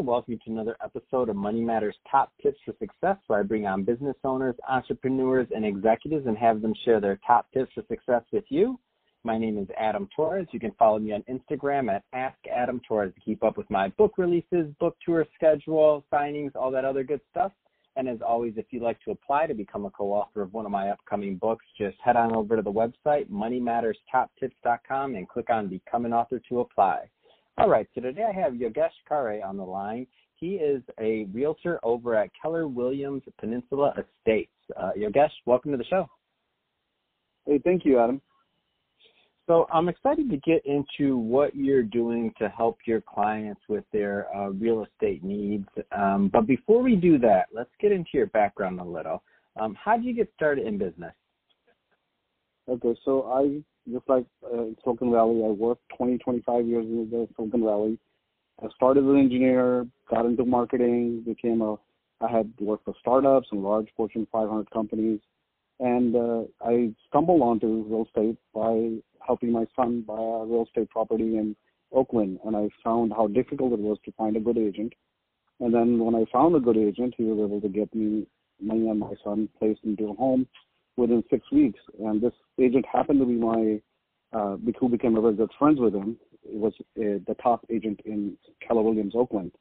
to welcome you to another episode of Money Matters Top Tips for Success, where I bring on business owners, entrepreneurs, and executives and have them share their top tips for success with you. My name is Adam Torres. You can follow me on Instagram at Ask Adam Torres to keep up with my book releases, book tour schedule, signings, all that other good stuff. And as always, if you'd like to apply to become a co-author of one of my upcoming books, just head on over to the website, moneymatterstoptips.com, and click on Become an Author to apply. All right, so today I have Yogesh Khare on the line. He is a realtor over at Keller Williams Peninsula Estates. Uh, Yogesh, welcome to the show. Hey, thank you, Adam. So I'm excited to get into what you're doing to help your clients with their uh, real estate needs. Um, but before we do that, let's get into your background a little. Um, how did you get started in business? Okay, so I just like uh, Silicon Valley, I worked 20, 25 years in the Silicon Valley. I started as an engineer, got into marketing, became a. I had worked for startups and large Fortune 500 companies, and uh, I stumbled onto real estate by helping my son buy a real estate property in Oakland, and I found how difficult it was to find a good agent. And then when I found a good agent, he was able to get me me and my son placed into a home within six weeks. And this agent happened to be my uh, who became very good friends with him. It was uh, the top agent in Keller Williams Oakland.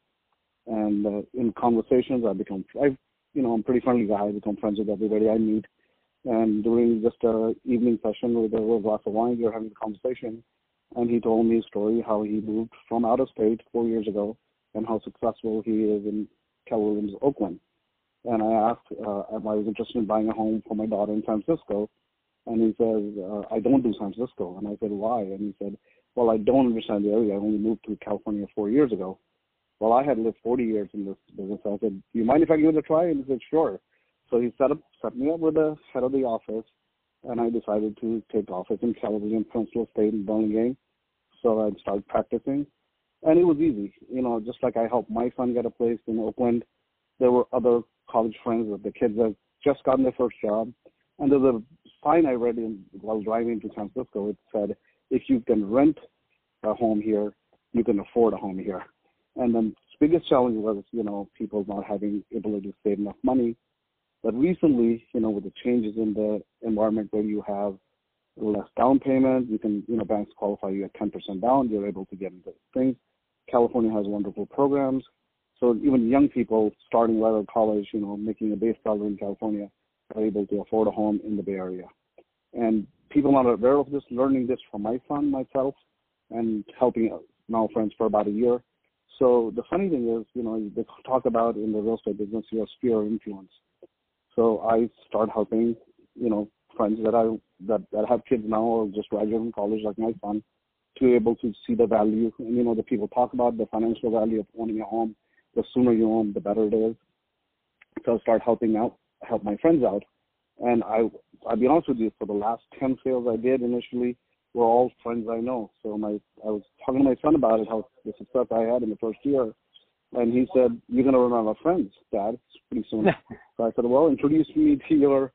And uh, in conversations, I become I, you know, I'm a pretty friendly guy. I become friends with everybody I meet. And during just a evening session with a glass of wine, we were having a conversation, and he told me a story how he moved from out of state four years ago and how successful he is in Keller Williams Oakland. And I asked uh, if I was interested in buying a home for my daughter in San Francisco, and he says, uh, I don't do San Francisco. And I said, why? And he said, well, I don't understand the area. I only moved to California four years ago. Well, I had lived 40 years in this business. I said, do you mind if I give it a try? And he said, sure. So he set up, set me up with the head of the office, and I decided to take office in California, Peninsula State in Burlingame. So I started practicing, and it was easy. You know, just like I helped my son get a place in Oakland, there were other college friends that the kids that just gotten their first job, and there's a sign I read in, while driving to San Francisco. It said, "If you can rent a home here, you can afford a home here." And then the biggest challenge was, you know, people not having ability to save enough money but recently, you know, with the changes in the environment where you have less down payment, you can, you know, banks qualify you at 10% down, you're able to get into things. California has wonderful programs. So even young people starting right out of college, you know, making a base salary in California are able to afford a home in the Bay Area. And people are aware of this, learning this from my son, myself, and helping now friends for about a year. So the funny thing is, you know, they talk about in the real estate business your sphere of influence. So I start helping, you know, friends that I that that have kids now or just graduated from college, like my son, to be able to see the value. And you know, the people talk about the financial value of owning a home. The sooner you own, the better it is. So I start helping out, help my friends out. And I, I'll be honest with you, for the last ten sales I did initially were all friends I know. So my, I was talking to my son about it, how the success I had in the first year and he said, "You're gonna run out of friends, Dad, pretty soon." so I said, "Well, introduce me to your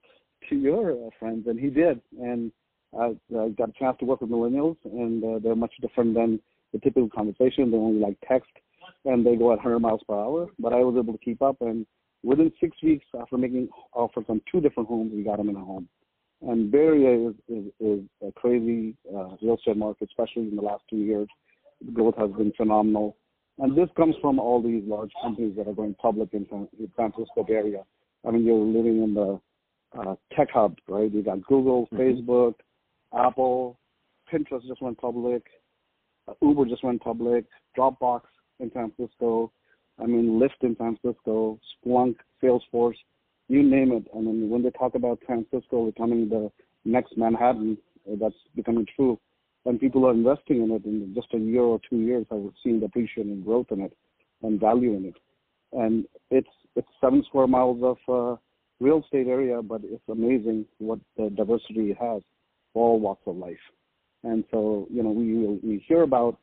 to your uh, friends," and he did. And I, I got a chance to work with millennials, and uh, they're much different than the typical conversation. They only like text, and they go at 100 miles per hour. But I was able to keep up, and within six weeks, after making offers on two different homes, we got them in a home. And Bay Area is, is, is a crazy uh, real estate market, especially in the last two years. The growth has been phenomenal and this comes from all these large companies that are going public in San, Francisco area. I mean, you're living in the uh, tech hub, right? You got Google, mm-hmm. Facebook, Apple, Pinterest just went public, uh, Uber just went public, Dropbox in San Francisco, I mean, Lyft in San Francisco, Splunk, Salesforce, you name it. I mean, when they talk about San Francisco becoming the next Manhattan, uh, that's becoming true and people are investing in it in just a year or two years, I have seen the appreciation growth in it and value in it. And it's it's seven square miles of uh, real estate area, but it's amazing what the diversity it has, all walks of life. And so, you know, we we hear about,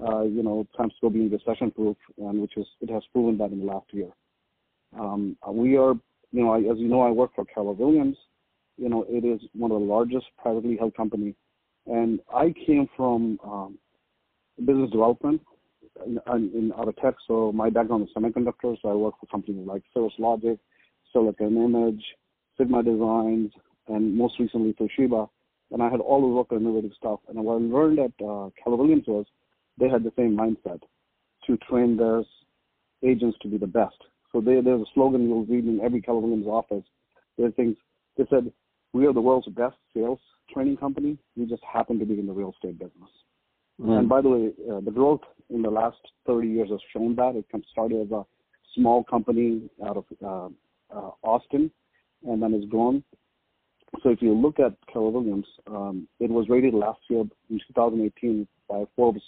uh, you know, San Francisco being recession proof, and which is it has proven that in the last year. Um, we are, you know, I, as you know, I work for Keller Williams. You know, it is one of the largest privately held company and I came from um, business development in, in out of tech. So my background is semiconductors. So I work for companies like Cirrus Logic, Silicon Image, Sigma Designs, and most recently Toshiba. And I had all the work on innovative stuff. And what I learned at uh, Keller Williams was they had the same mindset to train their agents to be the best. So they, there's a slogan you'll read in every Keller Williams office. There's things, they said, we are the world's best sales training company. We just happen to be in the real estate business. Mm. And by the way, uh, the growth in the last 30 years has shown that. It started as a small company out of uh, uh, Austin, and then it's grown. So if you look at Keller Williams, um, it was rated last year in 2018 by Forbes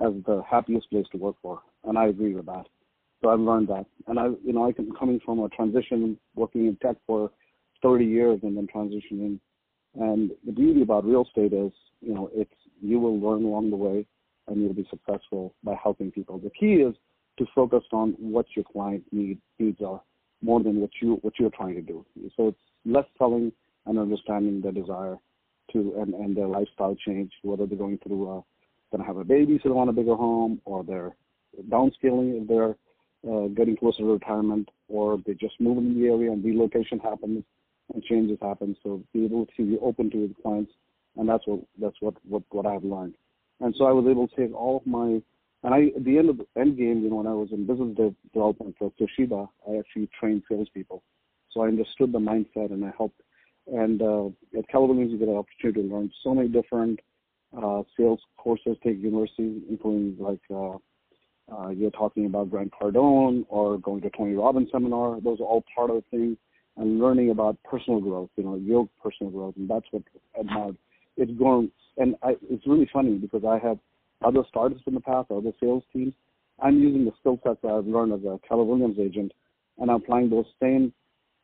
as the happiest place to work for, and I agree with that. So I've learned that, and I, you know, I am coming from a transition, working in tech for 30 years, and then transitioning. And the beauty about real estate is, you know, it's you will learn along the way, and you'll be successful by helping people. The key is to focus on what your client need, needs are more than what you what you're trying to do. So it's less selling and understanding their desire to and, and their lifestyle change, whether they're going through a going to have a baby, so they want a bigger home, or they're downscaling if they're uh, getting closer to retirement, or they just move in the area and relocation happens and changes happen. So be able to be open to the clients, and that's what that's what what what I've learned. And so I was able to take all of my and I, at the end of the end game, you know, when I was in business development for Toshiba, I actually trained salespeople. So I understood the mindset and I helped. And uh, at Keller Williams, you get an opportunity to learn so many different uh, sales courses, take universities, including like uh, uh, you're talking about Grant Cardone or going to Tony Robbins seminar. Those are all part of the thing. And learning about personal growth, you know, your personal growth, and that's what admired. It's grown, and I, it's really funny because I have other startups in the past, other sales teams. I'm using the skill sets that I've learned as a Keller Williams agent, and I'm applying those same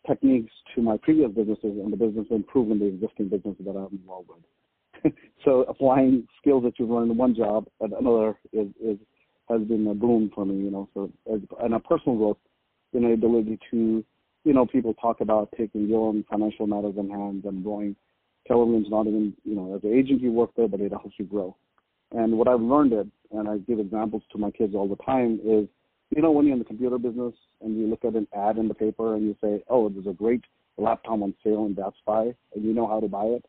techniques to my previous businesses and the business improving the existing businesses that I'm involved with. so applying skills that you've learned in one job at another is, is has been a boon for me, you know. So as, and a personal growth, you know, ability to, you know, people talk about taking your own financial matters in hand and growing. Williams not even, you know, as an agent you work there, but it helps you grow. And what I've learned it, and I give examples to my kids all the time, is you know when you're in the computer business and you look at an ad in the paper and you say, oh, there's a great laptop on sale in Best Buy, and you know how to buy it,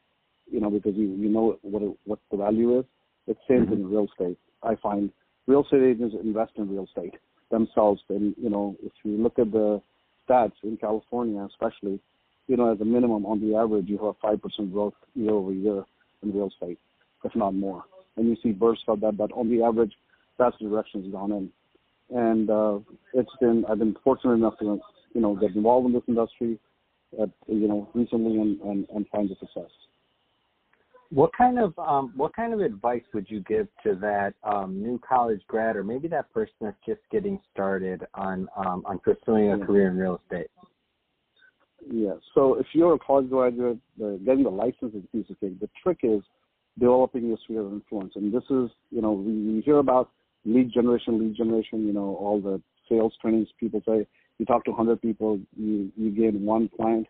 you know because you you know what it, what the value is. It's the same mm-hmm. in real estate. I find real estate agents invest in real estate themselves, and you know if you look at the stats in California, especially, you know as a minimum on the average you have five percent growth year over year in real estate, if not more and you see bursts of that, but on the average, that's the direction it's gone in. And uh, it's been I've been fortunate enough to you know get involved in this industry, at, you know recently and, and, and find the success. What kind of um, what kind of advice would you give to that um, new college grad, or maybe that person that's just getting started on um, on pursuing a career in real estate? Yeah. So if you're a college graduate, uh, getting the license is a piece of cake. The trick is developing your sphere of influence. And this is, you know, we, we hear about lead generation, lead generation, you know, all the sales trainings people say, you talk to 100 people, you, you gain one client.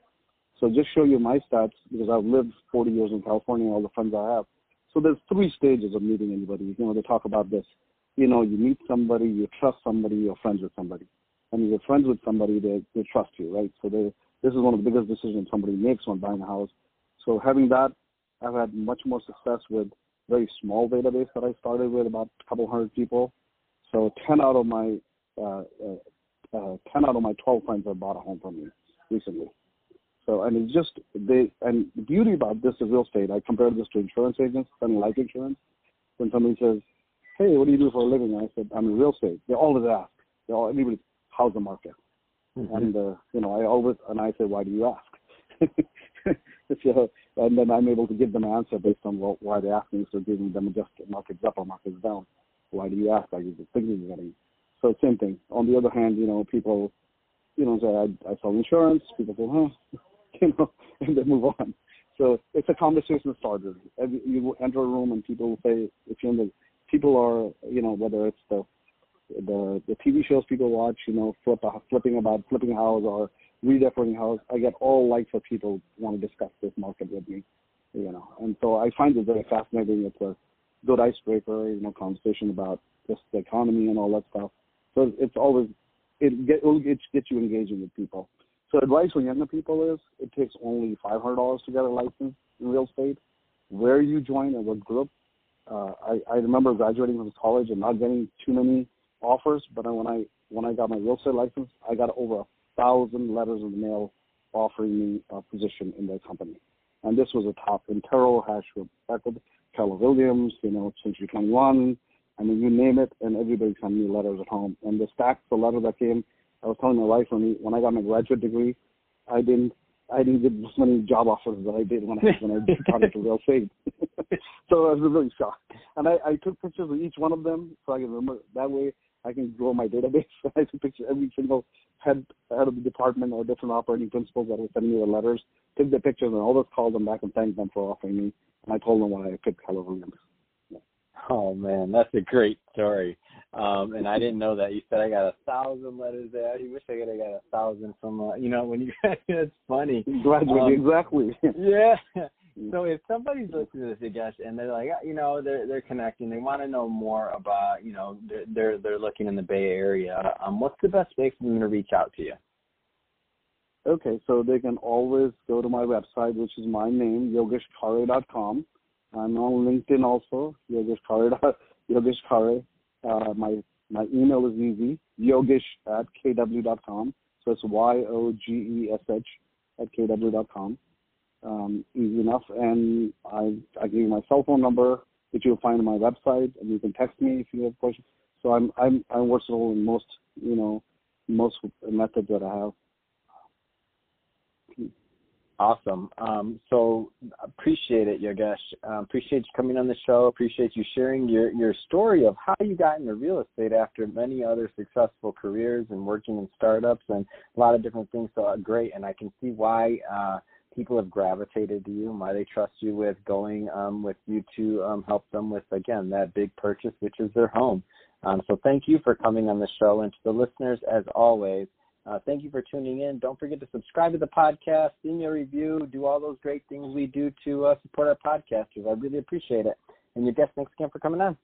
So just show you my stats because I've lived 40 years in California, all the friends I have. So there's three stages of meeting anybody. You know, they talk about this. You know, you meet somebody, you trust somebody, you're friends with somebody. And you're friends with somebody, they, they trust you, right? So they, this is one of the biggest decisions somebody makes when buying a house. So having that I've had much more success with very small database that I started with, about a couple hundred people. So 10 out of my uh, uh, uh, 10 out of my 12 friends have bought a home from me recently. So and it's just they and the beauty about this is real estate. I compare this to insurance agents selling life insurance. When somebody says, "Hey, what do you do for a living?" I said, "I'm in real estate." They always ask. They all everybody, "How's the market?" Mm-hmm. And uh, you know, I always and I say, "Why do you ask?" so, and then I'm able to give them an answer based on what, why they're asking. So giving them just markets up or markets down. Why do you ask? Are you thinking you're getting? So same thing. On the other hand, you know, people, you know, say I, I sell insurance. People say, huh, you know, and they move on. So it's a conversation starter. You enter a room and people will say, if you're in the, people are, you know, whether it's the the the TV shows people watch, you know, flip flipping about flipping house or redecorating house. I get all likes of people want to discuss this market with me, you know. And so I find it very fascinating. It's a good icebreaker, you know, conversation about just the economy and all that stuff. So it's always it get it gets you engaging with people. So advice for younger people is it takes only five hundred dollars to get a license in real estate. Where you join and what group. Uh, I, I remember graduating from college and not getting too many offers, but when I when I got my real estate license, I got over a thousand letters in the mail offering me a position in their company. And this was a top Intero, Hashwood, Beckwood, Keller Williams, you know, Century 21. I mean, you name it, and everybody sent me letters at home. And the stacks of letters that came, I was telling my wife when, when I got my graduate degree, I didn't I didn't get as many job offers that I did when I when I started to real estate. so I was really shocked. And I, I took pictures of each one of them so I can remember that way I can grow my database. I took pictures every single head head of the department or different operating principals that were sending me the letters, took the pictures and always called them back and thanked them for offering me. And I told them why I picked Keller Williams. Oh man, that's a great story. Um, and I didn't know that. You said I got a thousand letters there. You wish I could have got a thousand from, uh, you know, when you it's funny. Um, exactly. yeah. So if somebody's listening to this, Yogesh, and they're like, you know, they're they're connecting, they want to know more about, you know, they're they're, they're looking in the Bay Area. Um, what's the best way for them to reach out to you? Okay, so they can always go to my website, which is my name, yogeshkhare.com. I'm on LinkedIn also, Yogesh Khare. Yogesh Khare. Uh, my my email is easy, yogesh at kw.com. So it's Y O G E S H at kw.com. Um, easy enough. And I I give you my cell phone number, which you'll find on my website, and you can text me if you have questions. So I'm I'm I'm versatile in most you know most methods that I have. Awesome. Um, so appreciate it, Yogesh. Uh, appreciate you coming on the show. Appreciate you sharing your, your story of how you got into real estate after many other successful careers and working in startups and a lot of different things. So uh, great. And I can see why uh, people have gravitated to you and why they trust you with going um, with you to um, help them with, again, that big purchase, which is their home. Um, so thank you for coming on the show. And to the listeners, as always, uh, thank you for tuning in. Don't forget to subscribe to the podcast, leave me a review, do all those great things we do to uh, support our podcasters. I really appreciate it. And Yogesh, thanks again for coming on.